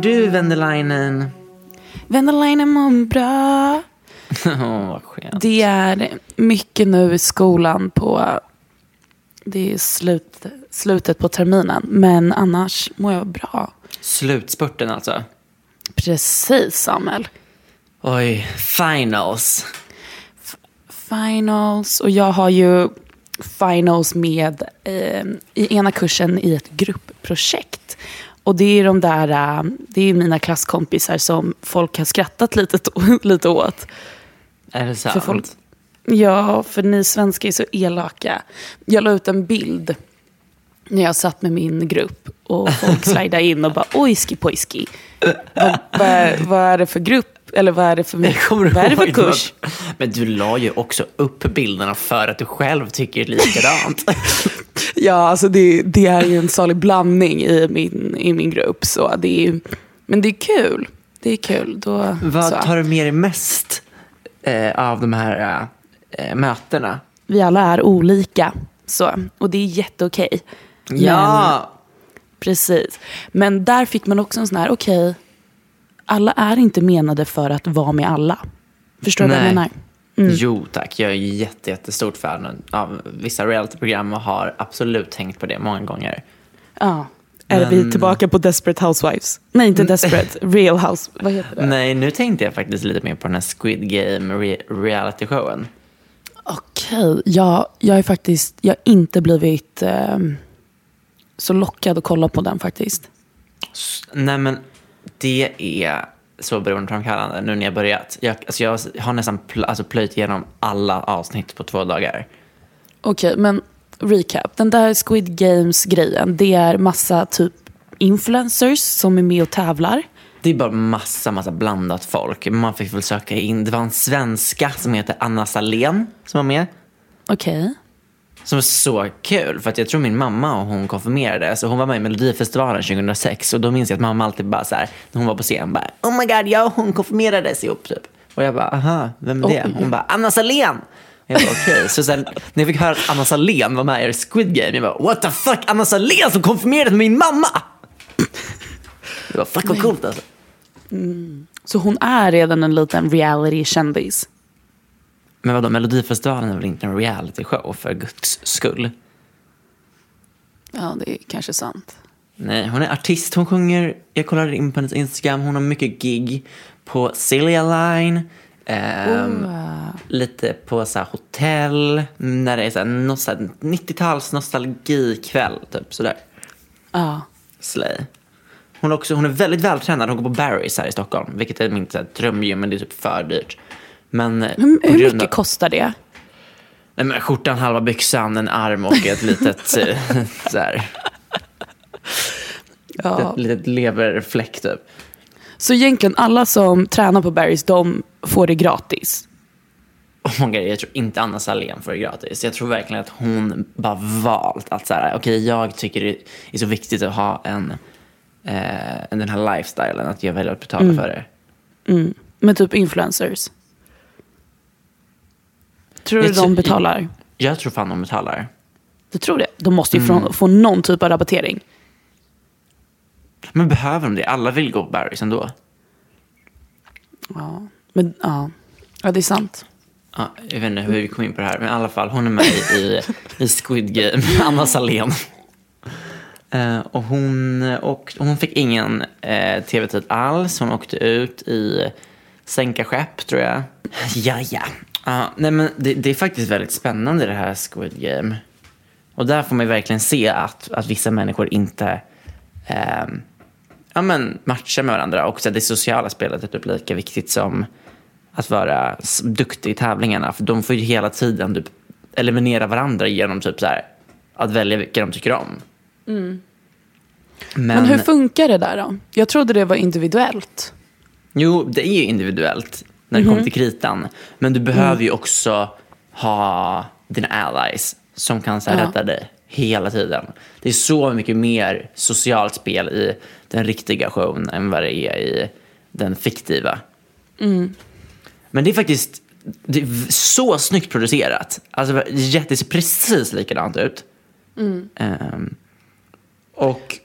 du, Vendelainen? Vendelainen mår bra. Åh, vad skönt. Det är mycket nu i skolan på det är slut, slutet på terminen. Men annars mår jag bra. Slutspurten alltså. Precis, Samuel. Oj, finals. Finals. Och jag har ju finals med eh, i ena kursen i ett gruppprojekt. Och det är de där, eh, det är mina klasskompisar som folk har skrattat lite, lite åt. Är det sant? För folk, ja, för ni svenskar är så elaka. Jag la ut en bild när jag satt med min grupp och folk slidade in och bara ojski pojski. Vad, vad är det för grupp? Eller vad är det för, Kommer du vad är det för kurs? Men du la ju också upp bilderna för att du själv tycker likadant. Ja, alltså det, det är ju en salig blandning i min, i min grupp. Så det är, men det är kul. Det är kul. Då, Vad så. tar du med dig mest eh, av de här eh, mötena? Vi alla är olika. Så, och det är jätteokej. Ja! Precis. Men där fick man också en sån här, okej, alla är inte menade för att vara med alla. Förstår du vad jag menar? Mm. Jo tack, jag är jätte, jättestort fan av vissa realityprogram och har absolut tänkt på det många gånger. Ja. Är vi tillbaka på Desperate Housewives? Nej, inte Desperate. Real House. Vad heter det? Nej, nu tänkte jag faktiskt lite mer på den här Squid Game re- reality-showen. Okej, jag, jag är faktiskt, jag har inte blivit ehm, så lockad att kolla på den faktiskt. Nej men det är så beroendeframkallande nu när jag börjat. Jag, alltså jag har nästan pl- alltså plöjt igenom alla avsnitt på två dagar. Okej, men recap. Den där Squid Games-grejen, det är massa typ influencers som är med och tävlar. Det är bara massa, massa blandat folk. Man fick väl söka in. Det var en svenska som heter Anna Salén som var med. Okej. Som var så kul för att jag tror min mamma och hon konfirmerade. Så hon var med i Melodifestivalen 2006 och då minns jag att mamma alltid bara så här, när hon var på scen bara Oh my god, jag och hon konfirmerades ihop typ. Och jag bara aha, vem är det? Oj. Hon bara Anna Salén. Och Jag bara okej. Så sen när jag fick höra att Anna Salén var med i Squid Game, jag bara what the fuck, Anna Salén som konfirmerade min mamma! Det var fuck vad coolt alltså. Så hon är redan en liten reality-kändis. Men vadå, Melodifestivalen är väl inte en reality show för guds skull? Ja, det är kanske sant. Nej, hon är artist. Hon sjunger, jag kollade in på hennes Instagram, hon har mycket gig på Celia Line. ehm, Lite på så här, hotell, när det är så här, så här, 90-tals nostalgikväll, typ sådär. Ja. Slay. Hon är, också, hon är väldigt vältränad, hon går på Barry's här i Stockholm, vilket är min drömgym, men det är typ för dyrt. Men, Hur, hur mycket av- kostar det? Nej, men skjortan, halva byxan, en arm och ett litet eh, så här. Ja. Ett litet leverfläck typ. Så egentligen alla som tränar på Barry's, de får det gratis. Oh my God, jag tror inte Anna Salén får det gratis. Jag tror verkligen att hon bara valt att så här, okej jag tycker det är så viktigt att ha en, eh, den här lifestylen att jag väljer att betala för det. Men typ influencers. Tror du Jag de betalar? Jag tror fan de betalar. Du tror det? De måste ju Mm. få, få någon typ av rabattering. Men behöver de det? Alla vill gå på Barry's ändå. Ja, men ja, ja det är sant. Ja, jag vet inte hur vi kom in på det här, men i alla fall, hon är med i, i Squid Game, Anna Salén. Eh, och hon, och hon fick ingen eh, tv-tid alls. Hon åkte ut i sänka skepp, tror jag. Ja, ja. Ja, nej, men det, det är faktiskt väldigt spännande det här Squid Game. Och där får man verkligen se att, att vissa människor inte ehm, ja, men matchar med varandra. Och så det sociala spelet är typ lika viktigt som att vara duktig i tävlingarna. För de får ju hela tiden typ eliminera varandra genom typ så här, att välja vilka de tycker om. Men, Men hur funkar det där då? Jag trodde det var individuellt. jo, det är ju individuellt när det kommer till kritan. Men du behöver ju också ha dina allies som kan så här, Ja. rädda dig hela tiden. Det är så mycket mer socialt spel i den riktiga showen än vad det är i den fiktiva. Men det är faktiskt det är så snyggt producerat. Alltså, det ser precis likadant ut. Ehm, och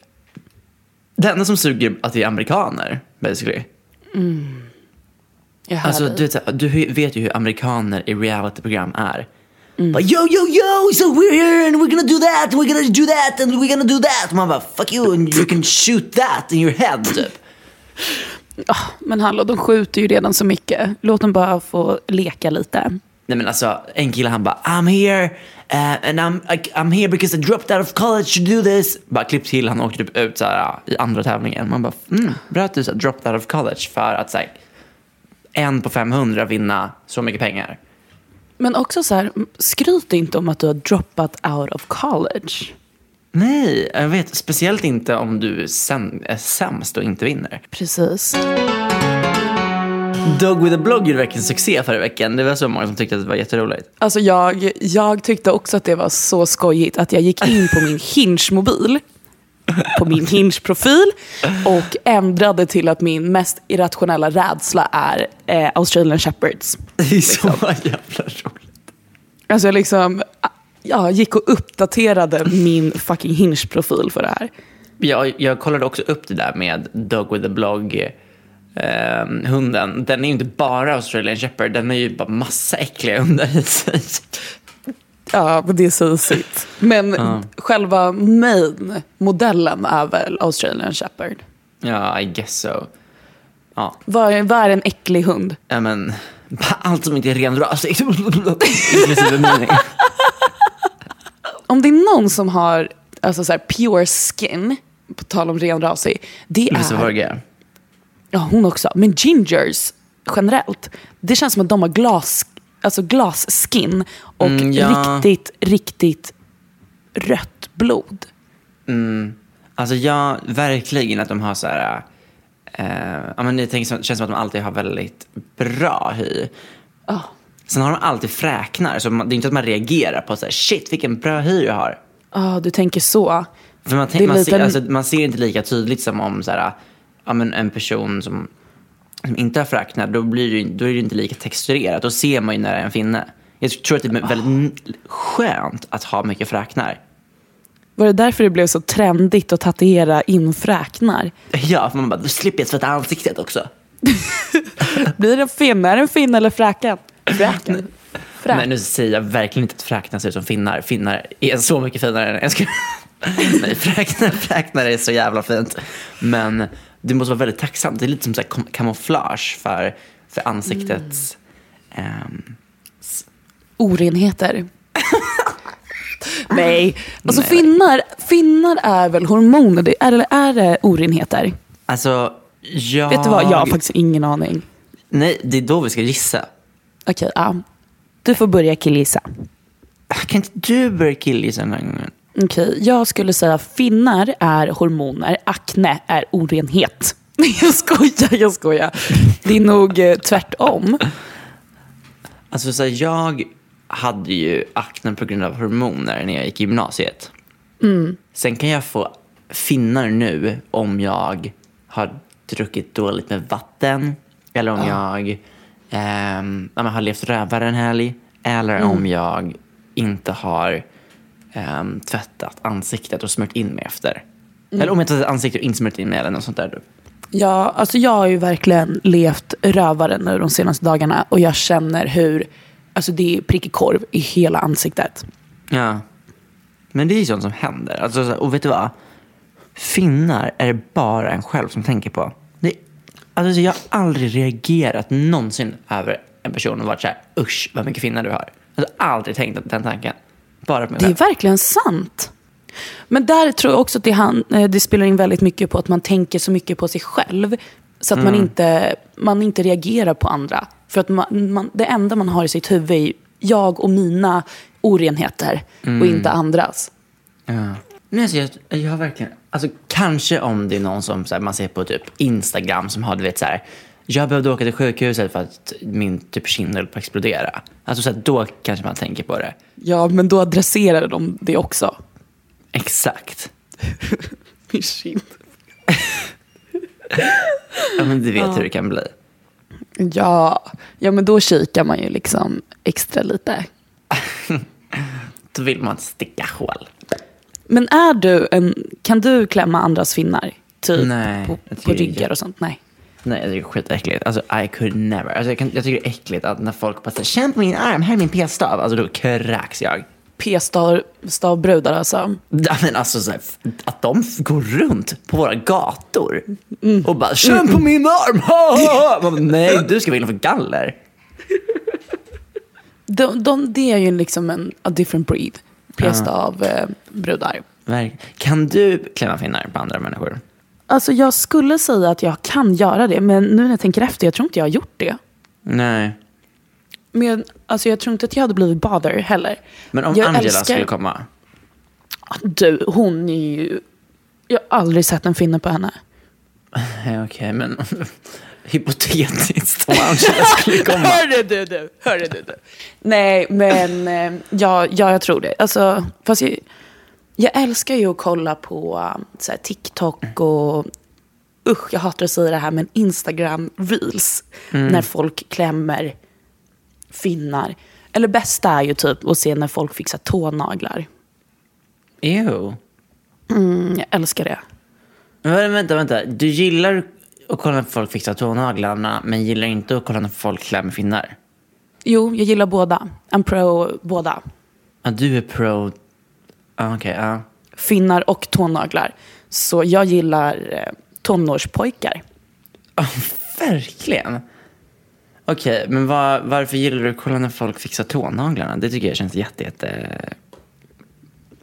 det enda som suger att det är amerikaner, basically. Hör Alltså, du, vet, du vet ju hur amerikaner i realityprogram är. Bara, yo, yo, yo, so we're here and we're gonna do that, and we're gonna do that, and we're gonna do that. Och man bara, fuck you, and you can shoot that in your head, typ. Ah, men hallå, de skjuter ju redan så mycket. Låt dem bara få leka lite. Nej men alltså, en kille han bara I'm here uh, and I'm, I, I'm here because I dropped out of college to do this. Bara klipp till, han åkte typ ut så här, i andra tävlingen. Man bara, mm, bra att du så här, dropped out of college för att så här, en på 500 vinna så mycket pengar. Men också så här, skryt inte om att du har droppat out of college. Nej, jag vet. Speciellt inte om du är, säm- är sämst och inte vinner. Precis. Dog with a blog gjorde verkligen succé förra veckan. Det var så många som tyckte att det var jätteroligt. Alltså jag, jag tyckte också att det var så skojigt att jag gick in på min Hinge-mobil, på min Hinge-profil och ändrade till att min mest irrationella rädsla är eh, Australian Shepherds. Det är så jävla roligt. Alltså jag liksom, ja, gick och uppdaterade min fucking Hinge-profil för det här. Jag, jag kollade också upp det där med Dog with a blog eh, hunden. Den är ju inte bara Australian Shepherd, den är ju bara massa äckliga hundar i sig. Ja, det säger sitt. Men själva main-modellen är väl Australian Shepherd. Ja, I guess so. Ja, Vad är, vad är en äcklig hund? ja men allt som inte är renrasigt. Inklusive mini. Om det är någon som har alltså så här, pure skin, på tal om renrasig, det Lisa är... Varga. Ja, hon också. Men gingers generellt, det känns som att de har glas, alltså glasskin och Mm, ja. riktigt, riktigt rött blod. Alltså ja, verkligen att de har så här... Eh, ja, men det känns som att de alltid har väldigt bra hy. Ja. Sen har de alltid fräknar, så man, det är inte att man reagerar på så här, shit vilken bra hy jag har. Ja, du tänker så. För man, tänk, man, lite ser, alltså, man ser inte lika tydligt som om så här, ja, men en person som inte har fräknar, då, blir det, då är det inte lika texturerat. Då ser man ju när det är en finne. Jag tror att det är väldigt n- skönt att ha mycket fräknar. Var det därför det blev så trendigt att tatuera in fräknar? Ja, för man bara, då slipper jag tvätta ansiktet också. Blir det en finne? Är det en finne eller fräken? Fräken. Fräk. Men nu säger jag verkligen inte att fräknar ser ut som finnar. Finnar är så mycket finare än jag ska... Nej, fräknar, fräknar är så jävla fint. Men det måste vara väldigt tacksamt. Det är lite som så här kam- kamouflage för, för ansiktets... ehm, Orenheter. Nej, alltså Nej. finnar, finnar är väl hormoner, eller är det orenheter? alltså, jag... Vet du vad, jag har faktiskt ingen aning. Nej, det är då vi ska gissa. Okej, ja. Du får börja killgissa. Kan inte du börja killgissa den här gången? Okej, jag skulle säga finnar är hormoner, akne är orenhet. Jag skojar, jag skojar. Det är nog eh, tvärtom. Alltså så här, jag hade ju akne på grund av hormoner när jag gick i gymnasiet. Sen kan jag få finnar nu om jag har druckit dåligt med vatten eller om jag ehm, ja, men har levt rövare en helg eller om jag inte har ehm, tvättat ansiktet och smört in mig efter. Eller om jag tvättat ansiktet och inte smört in mig eller något sånt där. Ja, alltså jag har ju verkligen levt rövare nu de senaste dagarna och jag känner hur alltså det är prickig korv i hela ansiktet. Ja. Men det är ju sånt som händer. Alltså, och vet du vad? Finnar är det bara en själv som tänker på. Det, alltså, jag har aldrig reagerat någonsin över en person och varit så här, usch vad mycket finnar du har. Jag har aldrig tänkt den tanken. Bara mig Det är verkligen sant. Men där tror jag också att det, han, eh, det spelar in väldigt mycket på att man tänker så mycket på sig själv. Så att man, inte, man inte reagerar på andra. För att man, man, det enda man har i sitt huvud är jag och mina orenheter och inte andras. Ja. Men alltså, jag, jag har verkligen, alltså kanske om det är någon som så här, man ser på typ Instagram som har, du vet så här, jag behövde åka till sjukhuset för att min typ kind höll på att explodera. Alltså så här, då kanske man tänker på det. Ja, men då adresserar de det också. Exakt. Min kind. Ja, men du vet hur det kan bli. Ja, ja, men då kikar man ju liksom extra lite. Då vill man sticka hål. Men är du en, kan du klämma andras finnar? Typ Nej, på, på ryggar och sånt? Nej. Nej, jag tycker det är skitäckligt. Alltså, I could never. Alltså, jag, kan, jag tycker det är äckligt att när folk bara säger känn på min arm, här är min p-stav. Alltså då kräks jag. P-stavbrudar alltså. Ja, men alltså, så här, att de går runt på våra gator och bara känn på min arm. Man Nej, du ska inne för galler. De, de, det är ju liksom en a different breed. P-stavbrudar. Verkligen. Kan du klämma finnar på andra människor? Alltså jag skulle säga att jag kan göra det, men nu när jag tänker efter, jag tror inte jag har gjort det. Nej. Men alltså jag tror inte att jag hade blivit bother heller. Men om jag Angela älskar- skulle komma? Du, hon är ju... Jag har aldrig sett en finne på henne. Okej, men hypotetiskt om Angela skulle komma. Hörru du, du. Hörru du, du. Nej, men eh, ja, ja, jag tror det. Alltså, fast jag, jag älskar ju att kolla på um, så här, TikTok och usch, jag hatar att säga det här, men Instagram reels. När folk klämmer finnar. Eller bästa är ju typ att se när folk fixar tånaglar. Ew. Mm, jag älskar det. Men vänta, vänta. Du gillar att kolla när folk fixar tånaglarna men gillar inte att kolla när folk klämmer finnar? Jo, jag gillar båda. I'm pro båda. Ja, du är pro... Ah, Okej, ja. Finnar och tånaglar. Så jag gillar eh, tonårspojkar. Ah, verkligen? Okej, men var, varför gillar du att kolla när folk fixar tånaglarna? Det tycker jag känns jätte, jätte...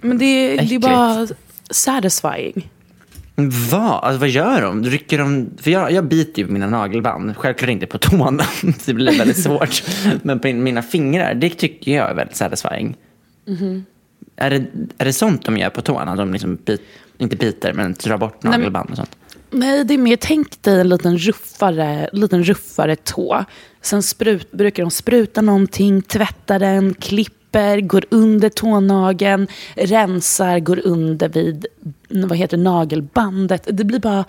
Men det, det är bara satisfying. Vad? Alltså, vad gör de? Rycker de? För jag, jag biter ju på mina nagelband. Självklart inte på tårna. Det blir väldigt svårt. Men på mina fingrar, det tycker jag är väldigt satisfying. Är, det, är det sånt de gör på tårna? De liksom bit, inte biter, men drar bort nagelband och sånt? Nej, det är mer tänk dig en liten ruffare, liten ruffare tå. Sen sprut, brukar de spruta någonting, tvätta den, klipper, går under tånageln, rensar, går under vid vad heter det, nagelbandet. Det blir, bara,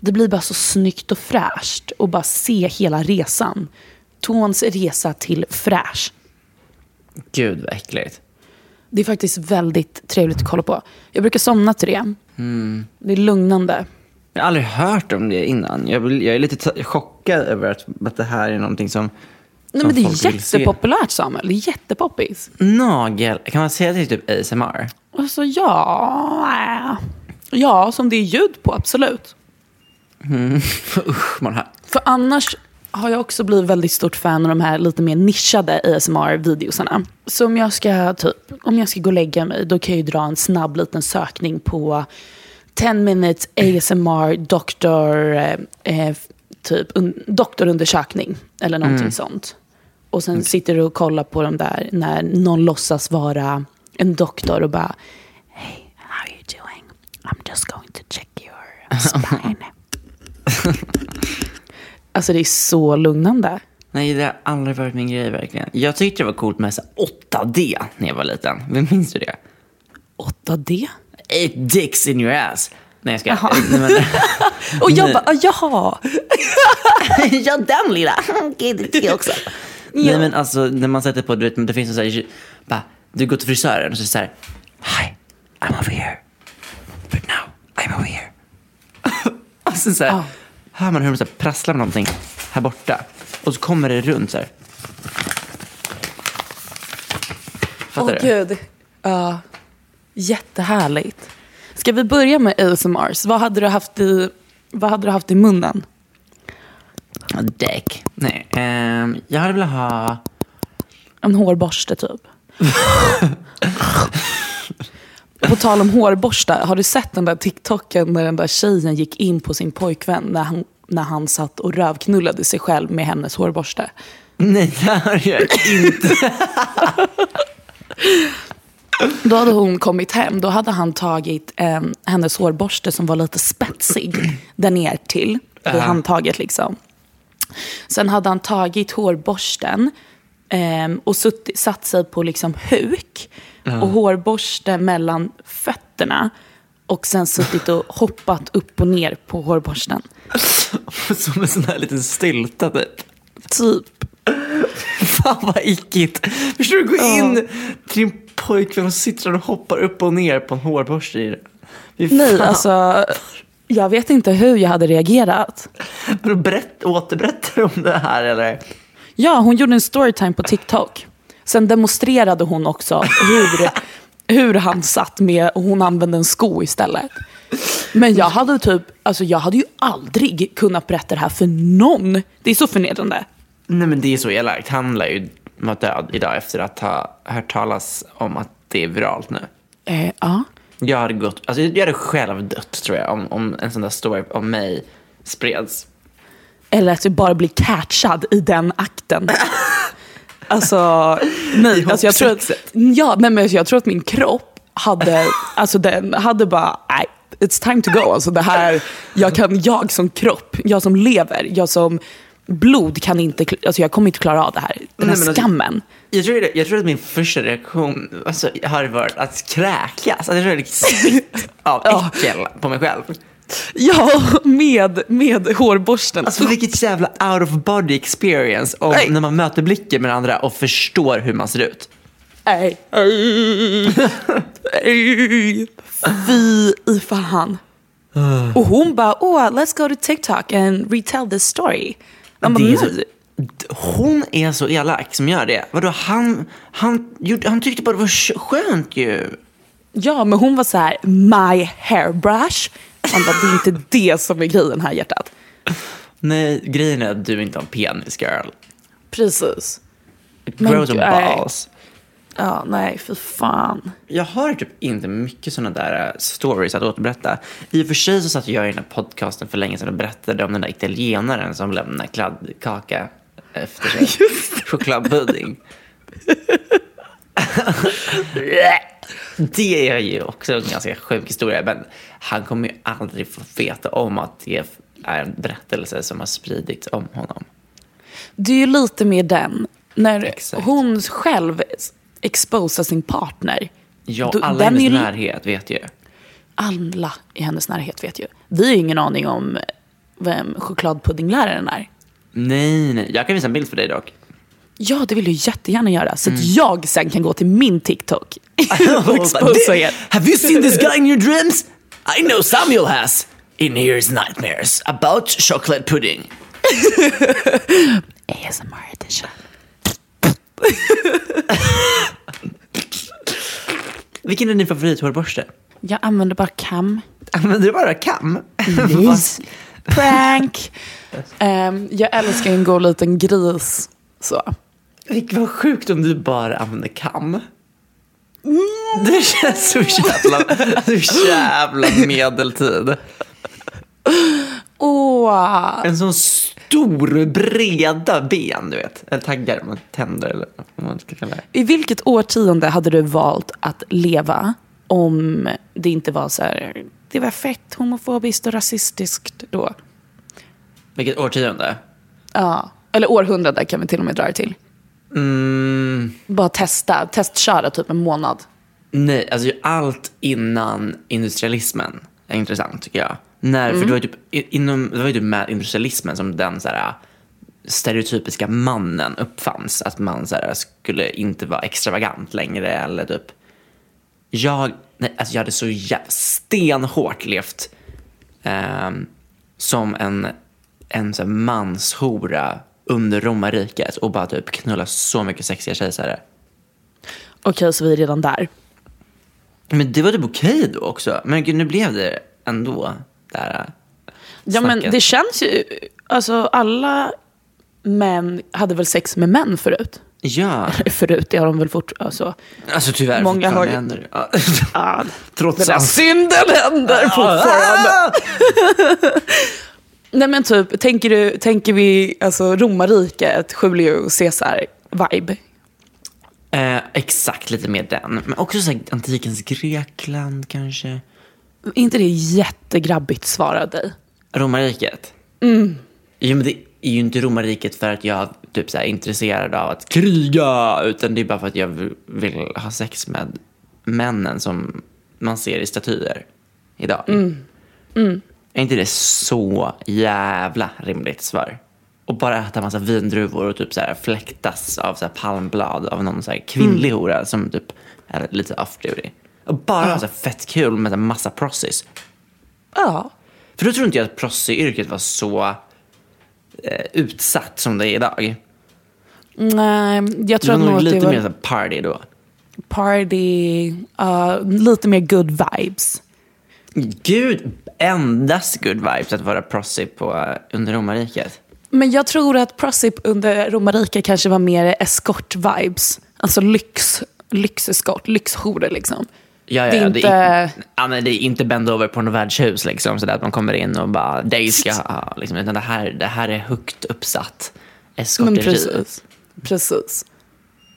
det blir bara så snyggt och fräscht och bara se hela resan. Tåns resa till fräsch. Gud vad äckligt. Det är faktiskt väldigt trevligt att kolla på. Jag brukar somna till det. Det är lugnande. Jag har aldrig hört om det innan. Jag, jag är lite chockad över att, att det här är någonting som, Nej, men det är jättepopulärt Samuel. Det är jättepoppis. Nagel, kan man säga att det är typ ASMR? Alltså ja... Ja, som det är ljud på, absolut. Usch, man hör. För annars har jag också blivit väldigt stort fan av de här lite mer nischade ASMR-videosarna. Så om jag ska typ, om jag ska gå och lägga mig, då kan jag ju dra en snabb liten sökning på 10 minutes ASMR doktor, eh, eh, typ un, doktorundersökning eller någonting sånt. Och sen sitter du och kollar på dem där när någon låtsas vara en doktor och bara Hej, I'm just going to check your spine. alltså det är så lugnande. Nej, det har aldrig varit min grej verkligen. Jag tyckte det var coolt med så här 8D när jag var liten. Vem minns du det? 8D? Eight dicks in your ass. Nej, jag ska. Jaha. Nej, men, Och jag bara, ah, jaha. ja, den lilla. Okej, det också. Nej, men alltså när man sätter på, du vet, det finns en sån här, bara, du går till frisören och så är det så här, Hi, I'm over here. But now, I'm over here. sen så här, Ja. Hör man hur de så här prasslar med någonting här borta. Och så kommer det runt så här. Fattar Åh du? gud. Ja, jättehärligt. Ska vi börja med ASMRs? Vad hade du haft i, vad hade du haft i munnen? Däck. Nej, ehm, jag hade velat ha... En hårborste typ. På tal om hårborste, har du sett den där TikToken när den där tjejen gick in på sin pojkvän när han, när han satt och rövknullade sig själv med hennes hårborste? Nej, det har jag inte. Då hade hon kommit hem, då hade han tagit eh, hennes hårborste som var lite spetsig där ner till vid handtaget liksom. Sen hade han tagit hårborsten eh, och sutt, satt sig på liksom huk och hårborste mellan fötterna och sen suttit och hoppat upp och ner på hårborsten. Som en sån här liten stylta typ. Typ. Fan vad ickigt. Förstår du? Gå in till din pojkvän och sitter och hoppar upp och ner på en hårborste i det. Nej, alltså jag vet inte hur jag hade reagerat. Berätt, återberättar du om det här eller? Ja, hon gjorde en storytime på TikTok. Sen demonstrerade hon också hur, hur han satt med, och hon använde en sko istället. Men jag hade typ, alltså jag hade ju aldrig kunnat berätta det här för någon. Det är så förnedrande. Nej men det är så elakt. Han lär ju vara död idag efter att ha hört talas om att det är viralt nu. Eh, ja. Jag hade, gått, alltså jag hade själv dött tror jag om, om en sån där story om mig spreds. Eller att du bara blir catchad i den akten. Alltså, nej, alltså jag tror att, ja, nej, men jag tror att min kropp hade, alltså den hade bara, nej, it's time to go. Alltså det här, jag, kan, jag som kropp, jag som lever, jag som blod kan inte, alltså jag kommer inte klara av det här. Den här Nej, alltså- skammen. Jag tror, jag tror att min första reaktion alltså, har varit att kräkas. Alltså, jag tror det är svitt av äckel på mig själv. Ja, med, med hårborsten. Alltså vilket jävla out of body experience Nej. när man möter blicken med den andra och förstår hur man ser ut. Nej. Fy i fan. Och hon bara, oh, let's go to TikTok and retell this story. Man bara, nej. hon är så elak som gör det. Vadå, han, han, han tyckte bara det var sk- skönt ju. Ja, men hon var så här, my hairbrush. Han bara, det är inte det som är grejen här hjärtat. Nej, grejen är att du inte har en penis girl. Precis. It grows on balls. Ja, nej, för fan. Jag har typ inte mycket sådana där äh, stories att återberätta. I och för sig så satt jag i den här podcasten för länge sedan och berättade om den där italienaren som lämnade kladdkaka efter sig. Chokladpudding. det är ju också en ganska sjuk historia, men han kommer ju aldrig få veta om att det är en berättelse som har spridits om honom. Det är ju lite mer den, när Exakt. hon själv exposar sin partner. Ja, Då- alla i hennes är- närhet vet ju. Alla i hennes närhet vet ju. Vi har ju ingen aning om vem chokladpuddingläraren är. Nej, nej. Jag kan visa en bild för dig dock. Ja, det vill jag jättegärna göra. Så Mm. att jag sen kan gå till min TikTok och exposa er. Have you seen this guy in your dreams? I know Samuel has. In his nightmares about chocolate pudding. ASMR edition. Vilken är din favorithårborste? Jag använder bara kam. Använder du bara kam? Prank. Ehm, jag älskar en god liten gris. Så. Vilket var sjukt om du bara använder kam. Det känns så jävla, så jävla medeltid. Åh, En sån stor, breda ben, du vet. Eller taggar, man tänder eller vad man ska kalla det. I vilket årtionde hade du valt att leva om det inte var så här det var fett homofobiskt och rasistiskt då. Vilket årtionde? Ja, eller århundrade kan vi till och med dra det till. Mm, Bara testa, testköra typ en månad. nej, alltså allt innan industrialismen är intressant tycker jag. När, För det var ju typ, inom, det var ju typ med industrialismen som den så här, stereotypiska mannen uppfanns. Att man så här, skulle inte vara extravagant längre eller typ. Jag, nej, alltså jag hade så jävla stenhårt levt ehm, som en, en så här, manshora under romarriket och bara typ knulla så mycket sexiga kejsare. Okej, så vi är redan där. Men det var typ okej då också. Men gud, nu blev det ändå det här Ja, men det känns ju... Alltså, alla män hade väl sex med män förut? Ja, Förut, det har de väl fort... Alltså, alltså tyvärr. Många har ju- fortfarande händer det. Ja. ah, Trots den där allt. synden händer fortfarande. Nej men typ, tänker, du, tänker vi alltså romarriket, Julio Caesar-vibe? Eh, exakt, lite mer den. Men också så här, antikens Grekland kanske. Är inte det jättegrabbigt svar av dig? Romarriket. Mm. Jo, men det är ju inte romarriket för att jag typ så här, är intresserad av att kriga. Utan det är bara för att jag vill- ha sex med männen som man ser i statyer idag. Mm. Är inte det så jävla rimligt svar? Och bara äta massa vindruvor och typ så här fläktas av så här palmblad av någon så här kvinnlig Mm. hora som typ är lite off-duty. Och bara ha så här fett kul med så här massa prossis. Ja. För då tror inte jag att prossy-yrket var så eh, utsatt som det är idag. Nej, jag tror nog att lite det var mer så party då. party, uh, lite mer good vibes. Gud, endast good vibes att vara prossy på eh, under romarriket. Men jag tror att Prosip under romarriket kanske var mer eskort-vibes. Alltså lyx, lyxeskort, lyxhoror liksom. Ja, ja, Det är inte- det är, ja, men det är inte bend over på något värdshus liksom, så där att man kommer in och bara, dig ska ha, liksom, utan det här, det här är högt uppsatt Men eskorteri. precis. Precis.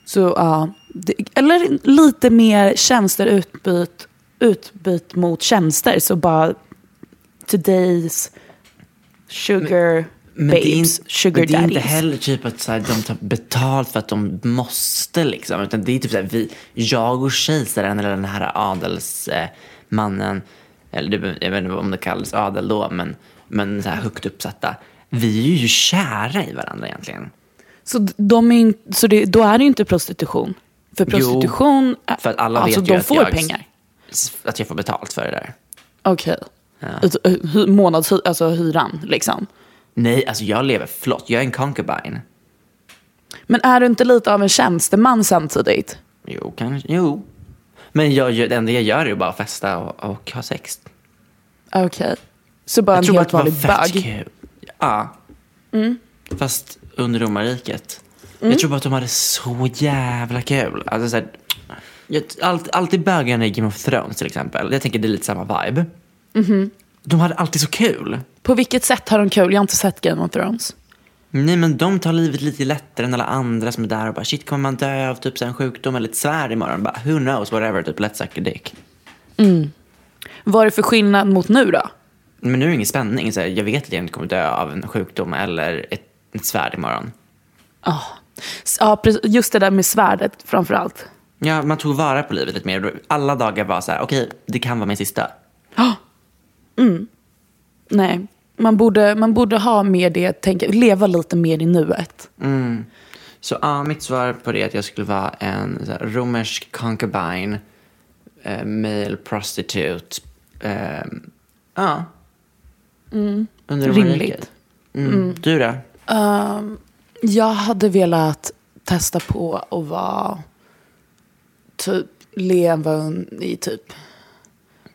Så ja, det, eller lite mer tjänster utbyt, utbyt mot tjänster. Så bara today's sugar Men babes, det är inte, sugar men det är inte daddies. heller typ att så här, de tar betalt för att de måste liksom. Utan det är typ så här, vi, jag och kejsaren eller den här adelsmannen, eller det- jag vet inte om det kallas adel då, men, men så här högt uppsatta. Vi är ju kära i varandra egentligen. Så, de är, in- så det, då är det ju inte prostitution. För prostitution, är- För att alla alltså vet ju de att får jag, pengar. Att jag får betalt för det där. Okej. Okay. Månads, alltså hyran liksom. Nej, alltså jag lever flott. Jag är en concubine. Men är du inte lite av en tjänsteman samtidigt? Jo, kanske. Jo. Men jag, det enda jag gör är bara att festa och, och ha sex. Okej. Så bara Jag en helt vanlig bög? Ja. Fast under romarriket. Mm. Jag tror bara att de hade så jävla kul. Alltså, så här, allt, alltid bögarna i Game of Thrones till exempel. Jag tänker det är lite samma vibe. Mhm. De hade alltid så kul. På vilket sätt har de kul? Jag har inte sett Game of Thrones. Nej men de tar livet lite lättare än alla andra som är där och bara shit kommer man dö av typ så en sjukdom eller ett svärd imorgon? Bara who knows whatever, typ let's suck a dick. Vad är det för skillnad mot nu då? Men nu är det ingen spänning. Så här, jag vet att jag inte kommer dö av en sjukdom eller ett, ett svärd imorgon. S- Ja, just det där med svärdet framför allt. Ja, man tog vara på livet lite mer. Alla dagar var så här, okej, det kan vara min sista. Nej, man borde, man borde ha mer det, tänka, leva lite mer i nuet. Så ja, mitt svar på det är att jag skulle vara en här, romersk concubine, eh, male prostitute. Eh, ja. Under Rimligt. romarriket. Mm. Du då? Jag hade velat testa på att vara typ leva i typ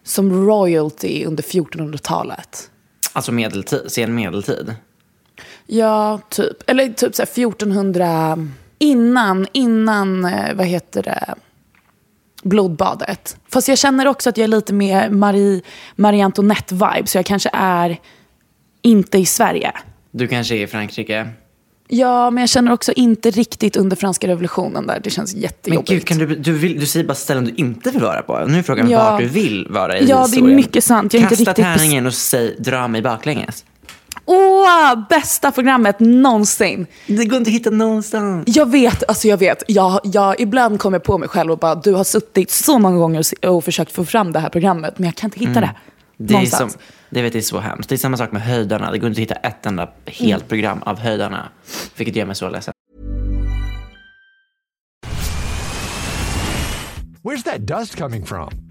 som royalty under 1400-talet. Alltså medeltid, sen medeltid. Ja, typ. Eller typ så här 1400 innan, innan, eh, vad heter det, blodbadet. Fast jag känner också att jag är lite mer Marie, Marie Antoinette-vibe, så jag kanske är inte i Sverige. Du kanske är i Frankrike. Ja, men jag känner också inte riktigt under franska revolutionen där. Det känns Men jättejobbigt. gud, kan du, du, vill, du säger bara ställen du inte vill vara på. Nu är frågan Ja. vart du vill vara i Ja, det är historien. mycket sant. Jag är inte Kasta riktigt bes- tärningen och säg dra mig baklänges. Åh, bästa programmet någonsin. Det går inte att hitta någonstans. Jag vet, alltså jag vet. Jag, jag, ibland kommer jag på mig själv och bara, du har suttit så många gånger och, försökt få fram det här programmet, men jag kan inte hitta. Mm. Det är, någonstans. som, det vet jag är så hemskt. Det är samma sak med höjdarna. Det går inte att hitta ett enda helt program av höjdarna. Vilket gör mig så ledsen. Where's that dust coming from?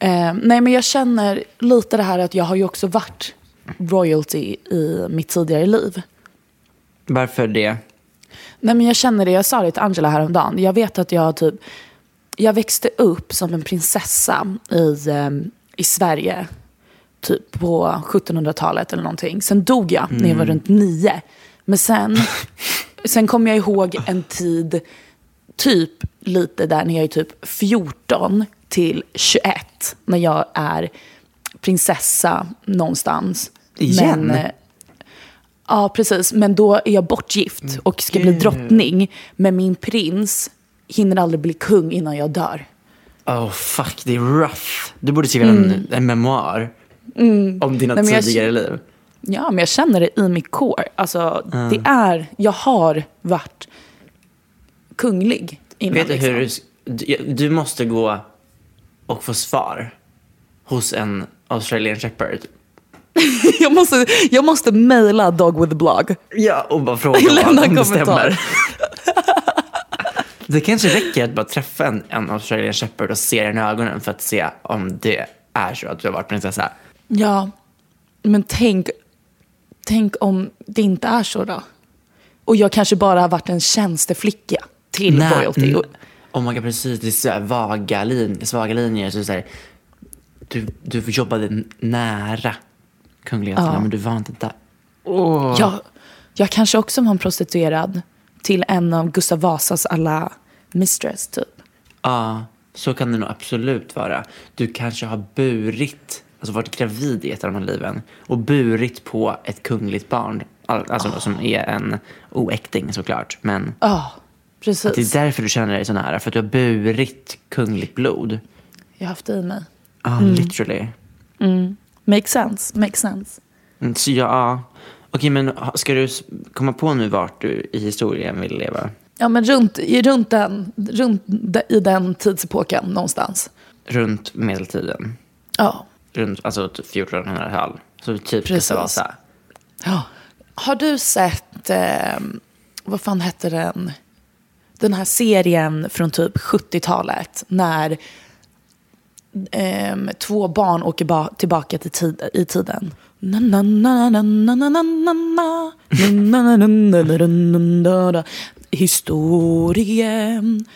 Eh, nej, men jag känner lite det här att jag har ju också varit royalty i mitt tidigare liv. Varför det? Nej, men jag känner det, jag sa det till Angela häromdagen. Jag vet att jag typ, jag växte upp som en prinsessa i, eh, i Sverige. Typ på 1700-talet eller någonting. Sen dog jag när jag var runt nio. Men sen, sen kom jag ihåg en tid, typ lite där när jag är typ 14 till 21. När jag är prinsessa någonstans. Igen? Men, eh, Ja, precis. Men då är jag bortgift och ska bli drottning. Men min prins hinner aldrig bli kung innan jag dör. Oh fuck, det är rough. Du borde skriva en, en memoar. Om dina Mm. Nej, jag- tidigare liv. Ja, men jag känner det i mitt core. Alltså, det är, jag har varit kunglig innan. Vet du liksom. hur du, du måste gå och få svar hos en Australian Shepherd. jag, måste, jag måste mejla Dog with the blog. Ja, och bara fråga Lämna om det stämmer. Det kanske räcker att bara träffa en, en Australian Shepherd och se den i ögonen för att se om det är så att du har varit prinsessa. Ja, men tänk, tänk om det inte är så då? Och jag kanske bara har varit en tjänsteflicka till Nej, royalty. Oh my god, precis. Det är så här vaga, lin, svaga linjer. Så så här, du, du jobbade nära kungligheterna, men du var inte där. Jag, jag kanske också var en prostituerad till en av Gustav Vasas alla mistress typ. Ja, så kan det nog absolut vara. Du kanske har burit, alltså varit gravid i ett av de här liven och burit på ett kungligt barn. All- Alltså som är en oäkting såklart. Men Ja, precis. att det är därför du känner dig så nära. För att du har burit kungligt blod. Jag har haft det i mig. Ja, literally. Makes sense, makes sense. Mm, Så ja, okej men ska du komma på nu vart du i historien vill leva? Ja, men runt, runt, den, runt i den tidsepoken någonstans. Runt medeltiden? Ja. Runt, alltså typ 1400-tal? Så typ. Gustav Vasa? ja. Har du sett, eh, vad fan hette den? den här serien från typ 70-talet när eh, två barn åker tillbaka till tid i tiden. Historien.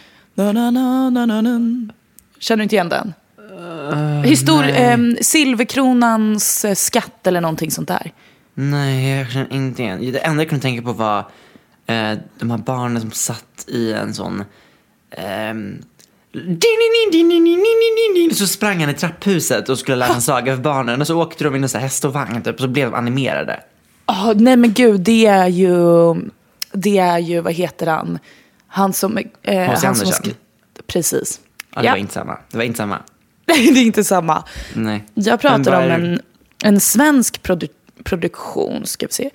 Känner du inte igen den? Uh, Histor eh, silverkronans skatt eller någonting sånt där. Nej, jag känner inte igen. Det enda jag kunde tänka på var eh, de här barnen som satt i en sån... så sprang han i trapphuset och skulle lära en saga för barnen och så åkte de in i en häst och vagn typ, och så blev de animerade. Oh, nej men gud, det är ju, det är ju, vad heter han? Han som... Eh, H.C. han som Andersen. Precis. Ja, det Ja. var inte samma. Det var inte samma. Nej, det är inte samma. Nej. Jag pratar om en, en svensk produ- produktion, ska vi se.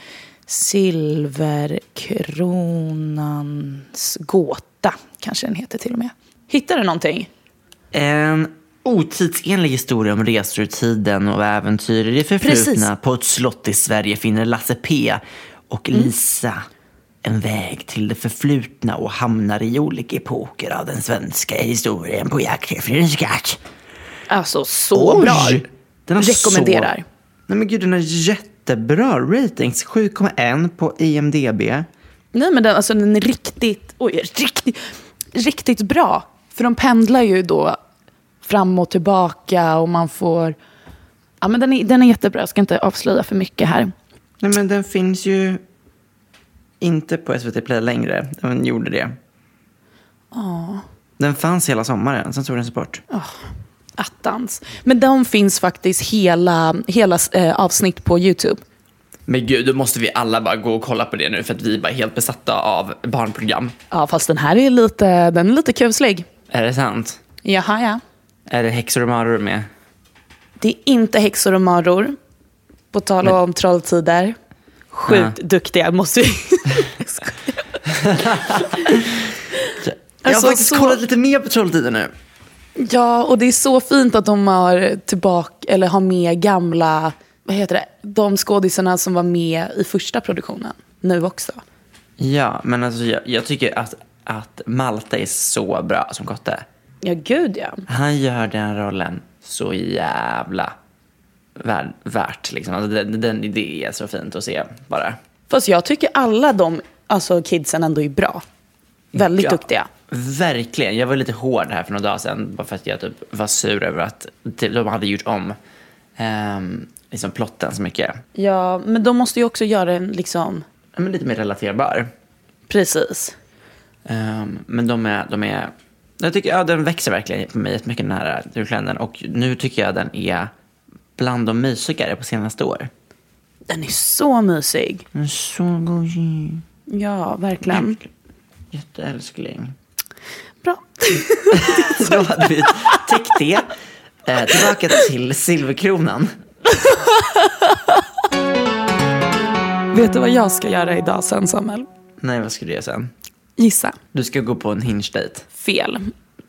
Silverkronans gåta, kanske den heter till och med. Hittar du någonting? En otidsenlig historia om resor i tiden och äventyr i det förflutna Precis. på ett slott i Sverige finner Lasse P och Mm. Lisa en väg till det förflutna och hamnar i olika epoker av den svenska historien på jakt efter en skatt. Alltså, så bra. Den Rekommenderar. Så... Nej men gud, den har jättebra ratings. 7,1 på IMDB. Nej, men den, alltså, den är riktigt, oj, riktigt, riktigt bra. För de pendlar ju då fram och tillbaka och man får... Ja, men den, är, den är jättebra. Jag ska inte avslöja för mycket här. Nej men den finns ju inte på SVT Play längre. Den gjorde det. Den fanns hela sommaren, sen tog den sig bort. Attans. Men de finns faktiskt hela, hela eh, avsnitt på YouTube. Men gud, då måste vi alla bara gå och kolla på det nu för att vi är bara helt besatta av barnprogram. Ja, fast den här är lite, den är lite kuslig. Är det sant? Jaha, ja. Är det häxor och maror med? Det är inte häxor och maror. På tal om trolltider. Sjukt duktiga, måste vi... Jag. Jag har Alltså, faktiskt så- kollat lite mer på Trolltider nu. Ja, och det är så fint att de har tillbaka, eller har med gamla, vad heter det, de skådisarna som var med i första produktionen nu också. Ja, men alltså jag, jag tycker att, att Malte är så bra som Kotte. Ja, gud ja. Han gör den rollen så jävla vär, värt. Liksom. Alltså, den, den, det är så fint att se bara. Fast jag tycker alla de alltså, kidsen ändå är bra. Väldigt Ja. duktiga. Verkligen. Jag var lite hård här för några dagar sedan. Bara för att jag typ var sur över att de hade gjort om um, liksom plotten så mycket. Ja, men de måste ju också göra en liksom, Ja, Men lite mer relaterbar. precis. Ehm, men de är, de är... Jag tycker ja, den växer verkligen på mig jättemycket den här julkalendern. Och nu tycker jag den är bland de mysigare på senaste år. Den är så mysig. Den är så gosig. Ja, verkligen. Jätteälskling. Bra. Då hade vi täckt det. Eh, tillbaka till Silverkronan. Vet du vad jag ska göra idag sen, Samuel? Nej, vad ska du göra sen? Gissa. Du ska gå på en hinge-date. Fel.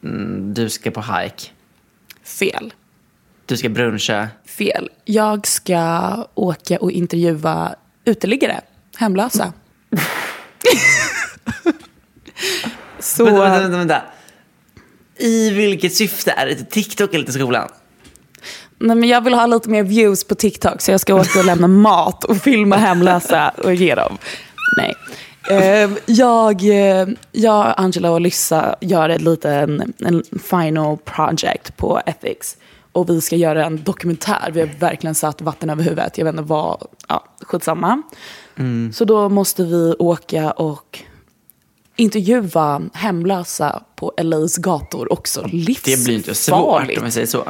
Mm, Du ska på hike. Fel. Du ska bruncha. Fel. Jag ska åka och intervjua uteliggare, hemlösa. Så, Vänta, vänta, vänta. I vilket syfte? Är det till TikTok eller till skolan? nej, men jag vill ha lite mer views på TikTok så jag ska åka och lämna mat och filma hemlösa och ge dem. Nej. Eh, jag, eh, jag, Angela och Lyssa gör ett liten en final project på Ethics. Och vi ska göra en dokumentär. Vi har verkligen satt vatten över huvudet. Jag vet inte vad, ja, skitsamma. Så då måste vi åka och intervjua hemlösa på LAs gator också. Livsfarligt. Det blir inte svårt om vi säger så.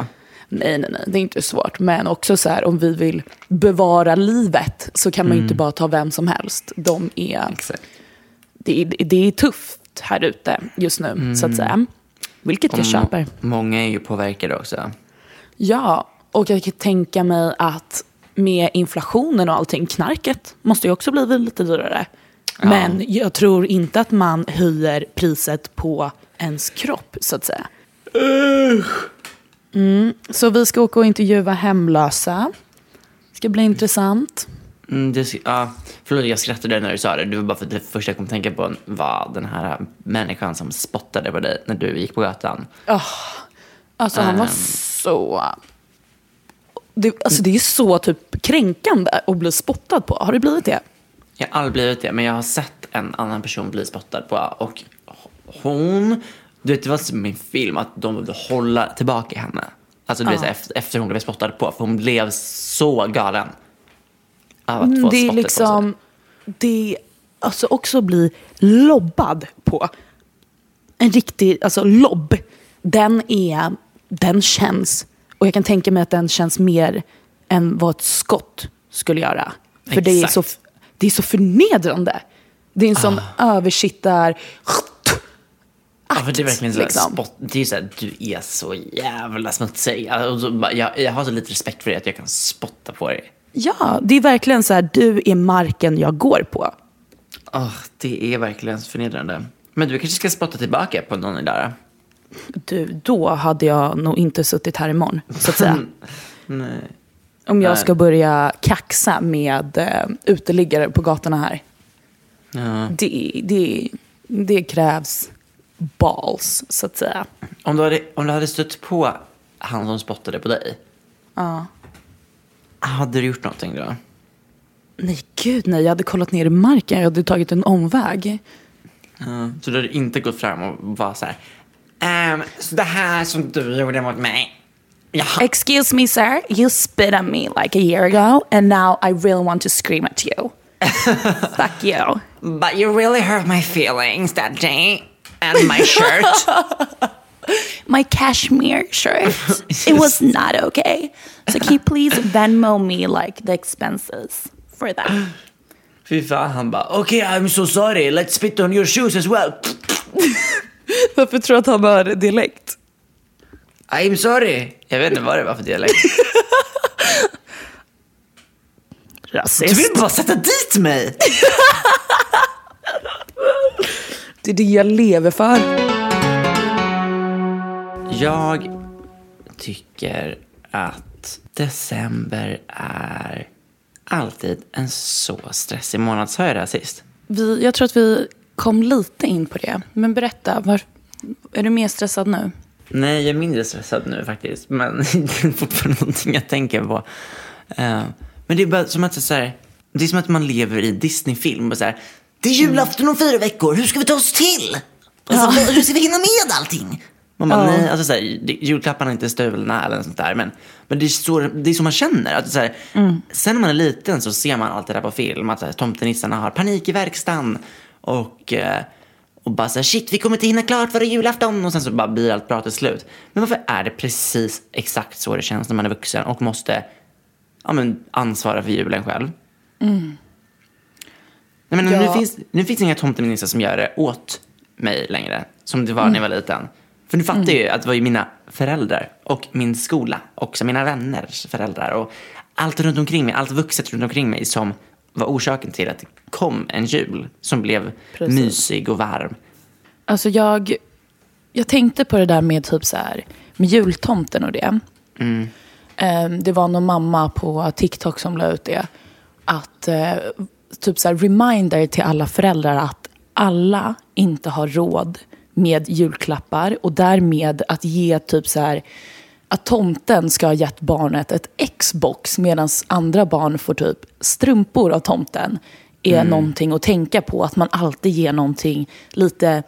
Nej, nej, nej, det är inte svårt. Men också så här, om vi vill bevara livet så kan man ju inte bara ta vem som helst. De är, Exakt. det, är, det är tufft här ute just nu, så att säga. Vilket jag köper. Många är ju påverkade också. Ja, och jag kan tänka mig att med inflationen och allting, knarket måste ju också bli lite dyrare. Men jag tror inte att man höjer priset på ens kropp, så att säga. Mm, så vi ska åka och intervjua hemlösa. Det ska bli intressant. Mm, det, ja, förlåt, jag skrattade när du sa det. Det var bara för att det första jag kom att tänka på var den här människan som spottade på dig när du gick på gatan. Alltså han var Ehm. så... Det, alltså det är så typ kränkande att bli spottad på. Har det blivit det? Jag har aldrig blivit det, men jag har sett en annan person bli spottad på. Och hon, du vet det var som i en film att de behövde hålla tillbaka henne. Alltså du vet, så efter, efter hon blev spottad på, för hon blev så galen. Av att få Mm, Det är liksom... Det är alltså också bli lobbad på. En riktig alltså lobb. Den är... Den känns... Och jag kan tänka mig att den känns mer än vad ett skott skulle göra. För det är, Exakt. så, det är så förnedrande. Det är en sån översittar... Ja, för det är verkligen så liksom. spott, det är så här, du är så jävla smutsig. Alltså, jag, jag har så lite respekt för dig att jag kan spotta på dig. Ja, det är verkligen så här, du är marken jag går på. Åh, det är verkligen förnedrande. Men du kanske ska spotta tillbaka på någon där? Du, då hade jag nog inte suttit här imorgon, så att säga. Nej. Om jag Nej. ska börja kaxa med eh, uteliggare på gatorna här. Ja. Det, det, det krävs balls, så att säga. Om, du hade, om du hade stött på han som spottade på dig, Ja. hade du gjort någonting då? Nej, gud nej. Jag hade kollat ner i marken. Jag hade tagit en omväg. Ja. Så du hade inte gått fram och var så här, ehm, så det här som du gjorde mot mig, jag Excuse me sir, you spit on me like a year ago and now I really want to scream at you. Fuck you. But you really hurt my feelings that day. And my shirt. My cashmere shirt, it was not okay. So can you please Venmo me like the expenses for that? Fy fan, han bara, okay I'm so sorry, let's spit on your shoes as well. Varför tror du att han har dialekt? I'm sorry. Jag vet inte vad det var för dialekt. Du Rasist. vill bara sätta dit mig. Det är det jag lever för. Jag tycker att december är alltid en så stressig månad. Sa jag det här sist? Vi, jag tror att vi kom lite in på det. Men berätta, var, är du mer stressad nu? Nej, jag är mindre stressad nu faktiskt. Men det är fortfarande någonting jag tänker på. Eh, men det är bara som att så här, det är som att man lever i Disney-film. Och så här, det är julafton om fyra veckor, hur ska vi ta oss till? Alltså, Hur ska vi hinna med allting? Man bara, nej, alltså så här, julklapparna är inte stulna eller något sånt där. Men, men det, är så, det är så man känner. Att så här, Sen när man är liten så ser man allt det där på film. Att så här, tomtenissarna har panik i verkstaden. Och, eh, och bara så här, shit, vi kommer inte hinna klart före julafton. Och sen så bara blir allt till slut. Men varför är det precis exakt så det känns när man är vuxen och måste ja, men, ansvara för julen själv? Nej, men nu, Ja. finns, nu finns det inga tomtenissar som gör det åt mig längre. Som det var när jag var liten. För du fattar ju att det var ju mina föräldrar och min skola. Också mina vänners föräldrar. Och allt runt omkring mig, allt vuxet runt omkring mig som var orsaken till att det kom en jul som blev Precis. mysig och varm. Alltså jag, jag tänkte på det där med typ så här, med jultomten och det. Ehm, det var någon mamma på TikTok som la ut det. Att eh, typ så här reminder till alla föräldrar att alla inte har råd med julklappar och därmed att ge typ så här att tomten ska ha gett barnet ett Xbox medan andra barn får typ strumpor av tomten är någonting att tänka på. Att man alltid ger någonting lite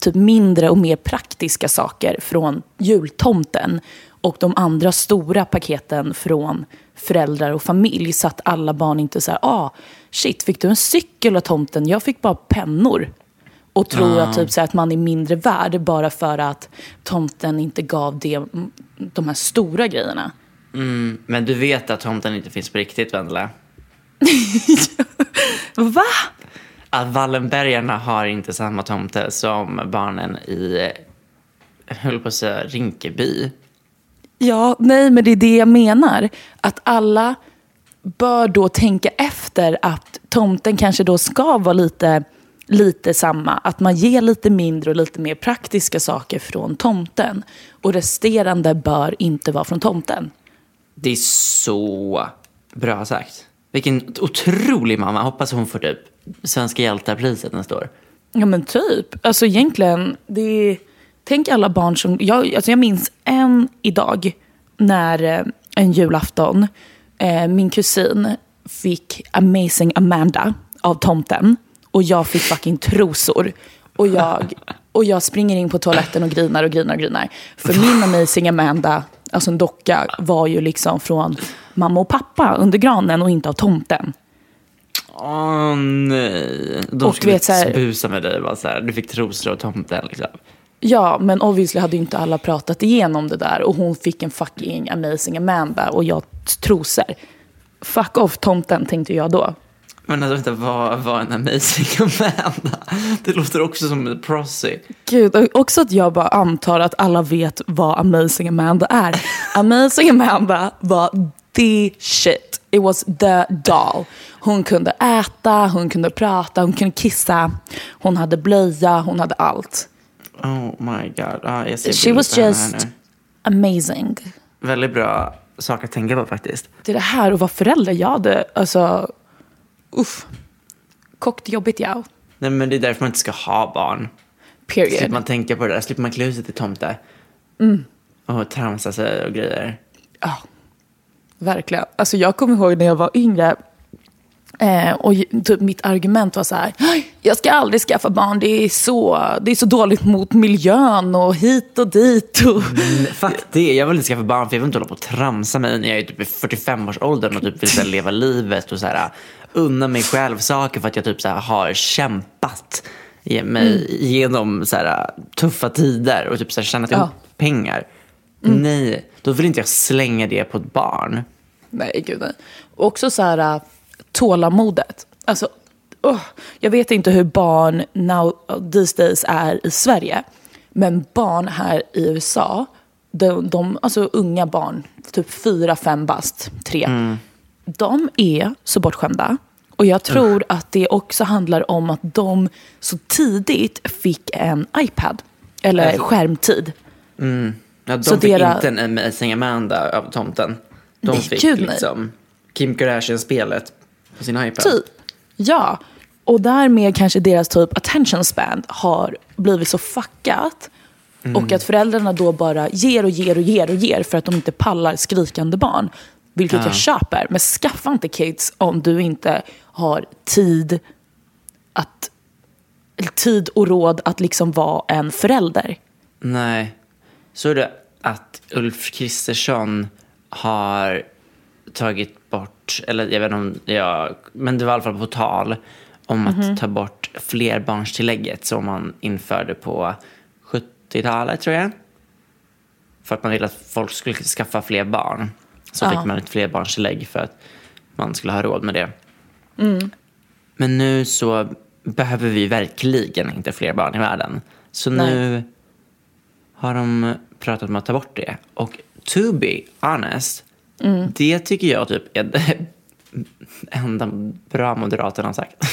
typ mindre och mer praktiska saker från jultomten och de andra stora paketen från föräldrar och familj så att alla barn inte säger ah, shit, fick du en cykel av tomten? Jag fick bara pennor. Och tror att, typ, så att man är mindre värd bara för att tomten inte gav det, de här stora grejerna. Men du vet att tomten inte finns på riktigt, Vendela? Va? Att Wallenbergarna har inte samma tomte som barnen i, jag höll på att säga, Rinkeby. Ja, nej, men det är det jag menar. Att alla bör då tänka efter att tomten kanske då ska vara lite, lite samma. Att man ger lite mindre och lite mer praktiska saker från tomten. Och resterande bör inte vara från tomten. Det är så bra sagt. Vilken otrolig mamma. Hoppas hon får typ Svenska hjältar-priset nästa år. Ja men typ. Alltså egentligen, det är, tänk alla barn som... Jag, alltså jag minns en idag när eh, en julafton, eh, min kusin fick Amazing Amanda av tomten och jag fick fucking trosor. Och jag, och jag springer in på toaletten och grinar och grinar och grinar. För min Amazing Amanda, alltså en docka, var ju liksom från mamma och pappa under granen och inte av tomten. Åh nej. De Och skulle vet så här- busa med dig. Bara så här. Du fick trosor och tomten liksom. Ja, men obviously hade ju inte alla pratat igenom det där. Och hon fick en fucking amazing Amanda och jag trosor. Fuck off tomten, tänkte jag då. Men alltså, vänta, vad var en amazing Amanda? Det låter också som en prossy. Gud, också att jag bara antar att alla vet vad amazing Amanda är. amazing Amanda var the shit. It was the doll. Hon kunde äta, hon kunde prata, hon kunde kissa. Hon hade blöja, hon hade allt. Oh my god. Ah, jag ser She was just amazing. Väldigt bra sak att tänka på faktiskt. Det är det här att vara förälder. Jag hade, alltså, uff. Kokt jobbigt ja. Nej men det är därför man inte ska ha barn. Period. Slipper man tänka på det där. Slipper man klä ut sig till tomte. Och tramsa sig och grejer. Ja, verkligen. Alltså jag kommer ihåg när jag var yngre. Eh, och typ mitt argument var så här. "Aj, Jag ska aldrig skaffa barn. Det är, så, det är så dåligt mot miljön och hit och dit. Och... Men fuck det. Jag vill inte skaffa barn för jag vill inte hålla på och tramsa mig när jag är typ i 45-årsåldern och typ vill så leva livet och så här, unna mig själv saker för att jag typ så här, har kämpat mig igenom så här, tuffa tider och typ så här, tjänat ihop Ja. pengar. Nej, då vill inte jag slänga det på ett barn. Nej, gud nej. Och också så här, äh, tålamodet. Alltså, åh, jag vet inte hur barn now, these days är i Sverige. Men barn här i USA, de, de, alltså unga barn, typ fyra, fem bast, tre. De är så bortskämda. Och jag tror att det också handlar om att de så tidigt fick en iPad. Eller Alltså- skärmtid. Ja, de Så fick dera- inte en Amazing Amanda av tomten. De Nej, fick gud, liksom Kim Kardashian-spelet på sin iPad. Typ. Ja. Och därmed kanske deras typ attention span har blivit så fuckat. Och att föräldrarna då bara ger och ger och ger och ger för att de inte pallar skrikande barn. Vilket jag köper. Men skaffa inte kids om du inte har tid att tid och råd att liksom vara en förälder. Nej. Så är det att Ulf Kristersson har tagit bort, eller jag vet inte om jag, men det var i alla fall på tal om att ta bort flerbarnstillägget som man införde på 70-talet tror jag. För att man ville att folk skulle skaffa fler barn. Så Ja. fick man ett flerbarnstillägg för att man skulle ha råd med det. Men nu så behöver vi verkligen inte fler barn i världen. Så Nej. nu har de pratat om att ta bort det. Och to be honest, det tycker jag typ är det enda bra Moderaterna har sagt.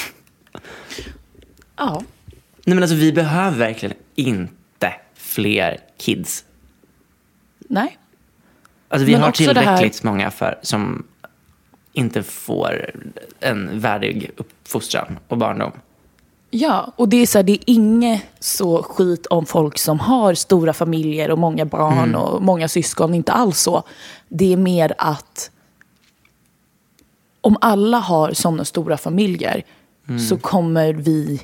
Ja. Nej men alltså vi behöver verkligen inte fler kids. Nej. Alltså vi Men har det här- tillräckligt många för, som inte får en värdig uppfostran och barndom. Ja, och det är så här, det är inget så skit om folk som har stora familjer och många barn och många syskon. Inte alls så. Det är mer att om alla har sådana stora familjer så kommer vi...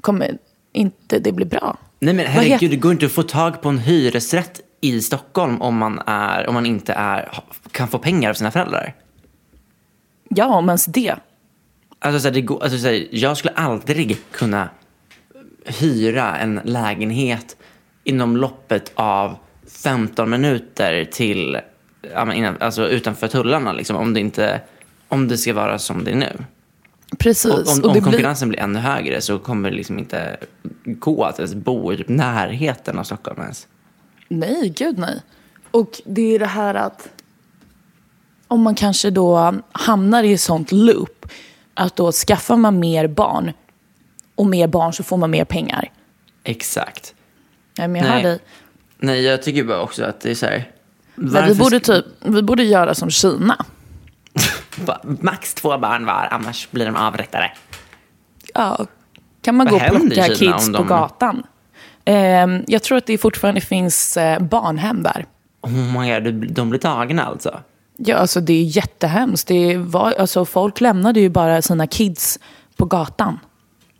Kommer inte det bli bra. Nej men herregud, det går inte att få tag på en hyresrätt i Stockholm om man, är, om man inte är, kan få pengar av sina föräldrar. Ja, om ens det. Alltså, så här, det går, alltså, så här, jag skulle aldrig kunna hyra en lägenhet inom loppet av 15 minuter till, alltså, utanför tullarna liksom, om det inte om det ska vara som det är nu. Precis. Och, om och om det blir, konkurrensen blir ännu högre så kommer det liksom inte gå att ens bo i typ närheten av Stockholm ens. Nej, gud nej. Och det är det här att om man kanske då hamnar i ett sånt loop att då skaffar man mer barn och mer barn så får man mer pengar. Exakt. Nej, men jag hör dig. Nej, jag tycker bara också att det är så här. Men vi borde, typ, vi borde göra som Kina. Max två barn var, annars blir de avrättade. Ja. Kan man Vad gå och plocka kids om på de- gatan? Ehm, jag tror att det fortfarande finns eh, barnhem där. Oh my god, de blir tagna alltså? Ja, alltså det är jättehemskt. Det var, alltså, folk lämnade ju bara sina kids på gatan.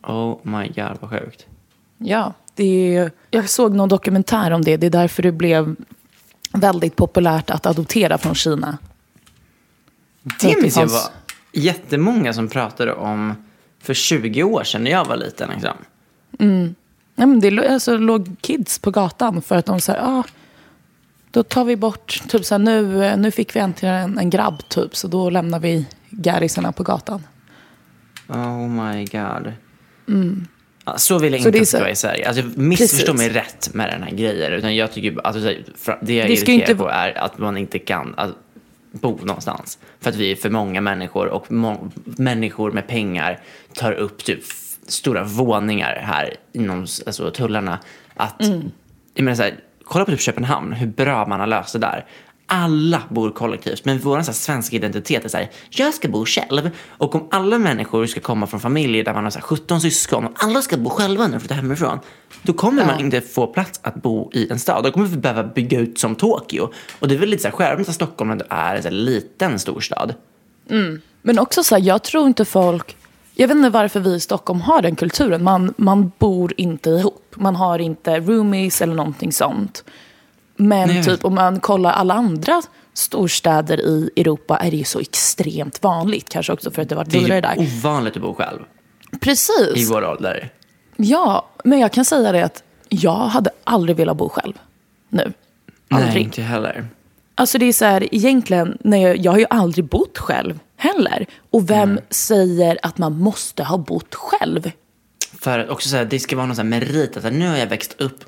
Oh my god, vad sjukt. Ja, det är, jag såg någon dokumentär om det. Det är därför det blev väldigt populärt att adoptera från Kina. Det minns jag var jättemånga som pratade om för 20 år sedan när jag var liten. Liksom. Nej, men det alltså, låg kids på gatan för att de sa, ah, då tar vi bort, typ så här, nu, nu fick vi äntligen en, en grabb typ, så då lämnar vi gärisarna på gatan. Oh my god. Ja, så vill jag Mm. Inte att det ska vara i Sverige. Alltså, missförstå mig rätt med den här grejen. Utan jag tycker, alltså, det jag Det ska inte- på är att man inte kan att bo någonstans. För att vi är för många människor och må- människor med pengar tar upp typ stora våningar här inom alltså, tullarna. Att, Mm. jag menar, så här, kolla på typ Köpenhamn, hur bra man har löst det där. Alla bor kollektivt, men vår så svenska identitet är så här, jag ska bo själv. Och om alla människor ska komma från familjer där man har så här, 17 syskon och alla ska bo själva när de flyttar hemifrån, då kommer man inte få plats att bo i en stad. Då kommer vi behöva bygga ut som Tokyo. Och det är väl lite så här skärmt att Stockholm ändå är en så här, liten storstad. Men också så här, jag tror inte folk... Jag vet inte varför vi i Stockholm har den kulturen. Man, man bor inte ihop. Man har inte roomies eller någonting sånt. Men Nej, typ om man kollar alla andra storstäder i Europa är det ju så extremt vanligt. Kanske också för att det har varit Det är dyrare ju där. ovanligt att bo själv i Precis. vår ålder. Ja, men jag kan säga det att jag hade aldrig velat bo själv nu. Nej, Aldrig. inte jag heller. Alltså det är så här, egentligen, när jag, jag har ju aldrig bott själv heller. Och vem Mm. säger att man måste ha bott själv? För att också så här, det ska vara någon så här merit att nu har jag växt upp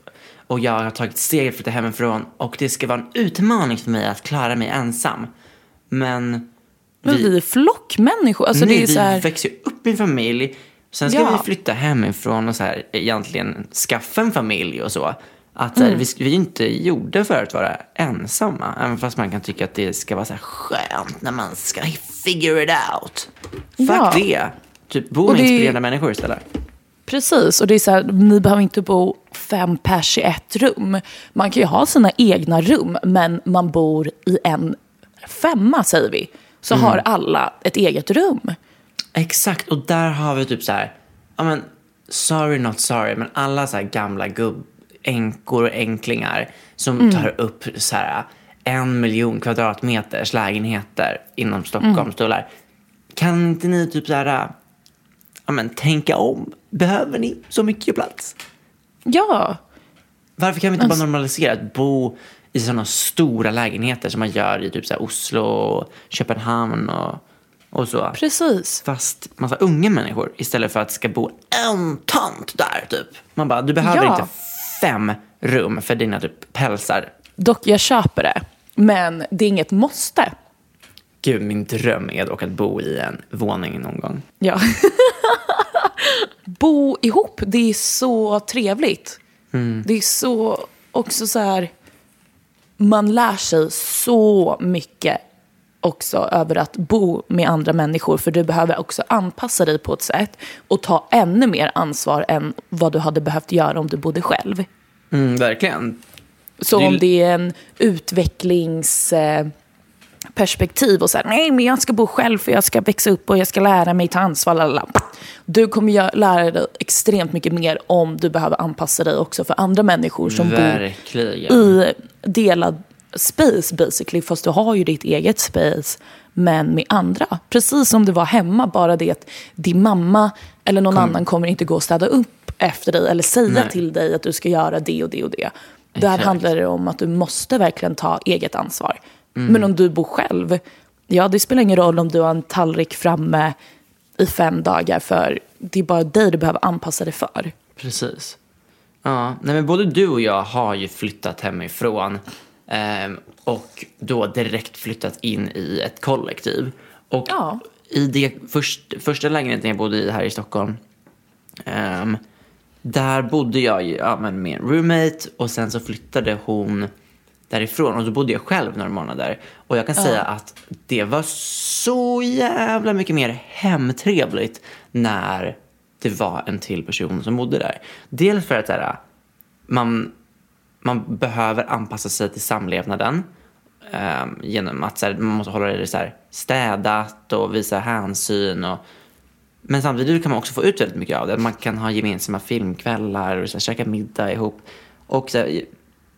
och jag har tagit steget för att hemifrån och det ska vara en utmaning för mig att klara mig ensam. Men Men vi, är flockmänniskor. Alltså nej, det är så här, vi växer ju upp i en familj. Sen ska Ja. vi flytta hemifrån och så här, egentligen skaffa en familj och så. Att Mm. vi, vi är inte gjorda för att vara ensamma. Även fast man kan tycka att det ska vara så här skönt när man ska figure it out. Fuck Ja. det. Typ bo med det- inspirerande människor istället. Precis, och det är så här, ni behöver inte bo fem pers i ett rum. Man kan ju ha sina egna rum, men man bor i en femma, säger vi. Så Mm. har alla ett eget rum. Exakt, och där har vi typ så här, ja men, sorry not sorry, men alla så här gamla gubb, änkor och änklingar som Mm. tar upp så här en miljon kvadratmeters lägenheter inom Stockholms Mm. tullar. Kan inte ni typ så här, ja men tänka om? Behöver ni så mycket plats? Ja, Varför kan vi inte bara Alltså- normalisera att bo i sådana stora lägenheter som man gör i typ så Oslo och Köpenhamn och, och så? precis. fast massa unga människor istället för att ska bo en tant där typ. Man bara, du behöver Ja. inte fem rum för dina typ pälsar. Dock, jag köper det. Men det är inget måste. Gud, min dröm är dock att bo i en våning någon gång. Ja. Bo ihop, det är så trevligt. Det är så, också så här, man lär sig så mycket också över att bo med andra människor. För du behöver också anpassa dig på ett sätt och ta ännu mer ansvar än vad du hade behövt göra om du bodde själv. Mm, verkligen. Så Det om det är en utvecklingsperspektiv och så här, nej men jag ska bo själv för jag ska växa upp och jag ska lära mig ta ansvar. Lalala. Du kommer lära dig extremt mycket mer om du behöver anpassa dig också för andra människor som Verkligen. bor i delad space basically. Fast du har ju ditt eget space men med andra. Precis som det var hemma, bara det att din mamma eller någon annan kommer inte gå och städa upp efter dig eller säga Nej. till dig att du ska göra det och det och det. Där Exakt. handlar det om att du måste verkligen ta eget ansvar. Mm. Men om du bor själv, ja det spelar ingen roll om du har en tallrik framme i fem dagar för det är bara dig du behöver anpassa dig för. Precis. Ja, nej men både du och jag har ju flyttat hemifrån ehm, och då direkt flyttat in i ett kollektiv. Och Ja. i det först, första lägenheten jag bodde i här i Stockholm, ehm, där bodde jag ja, men med en roommate och sen så flyttade hon därifrån. Och då bodde jag själv några månader. Och jag kan säga att det var så jävla mycket mer hemtrevligt när det var en till person som bodde där. Dels för att här, man, man behöver anpassa sig till samlevnaden. ehm, genom att här, man måste hålla det så här, städat och visa hänsyn. Och, men samtidigt kan man också få ut väldigt mycket av det. Man kan ha gemensamma filmkvällar och så här, käka middag ihop. Och så här,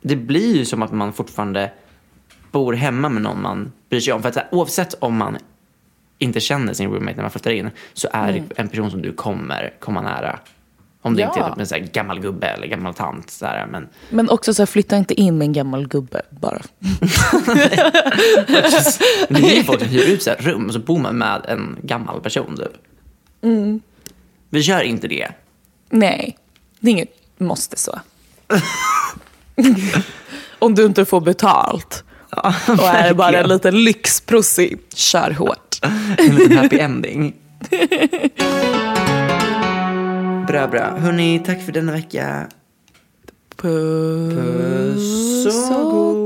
det blir ju som att man fortfarande bor hemma med någon man bryr sig om. För att så här, oavsett om man inte känner sin roommate när man flyttar in så är det en person som du kommer komma nära. Om det Ja. inte är typ en så här gammal gubbe eller gammal tant. Så här, men Men också så här, flytta inte in med en gammal gubbe bara. Det är ju folk som hyr ut så här rum och så bor man med en gammal person typ. Mm. Vi kör inte det. Nej, det är inget måste så. Om du inte får betalt och är bara en liten lyxprossi, kör hårt. En liten happy ending. Bra, bra. Hörni, tack för denna vecka. Puss och gos.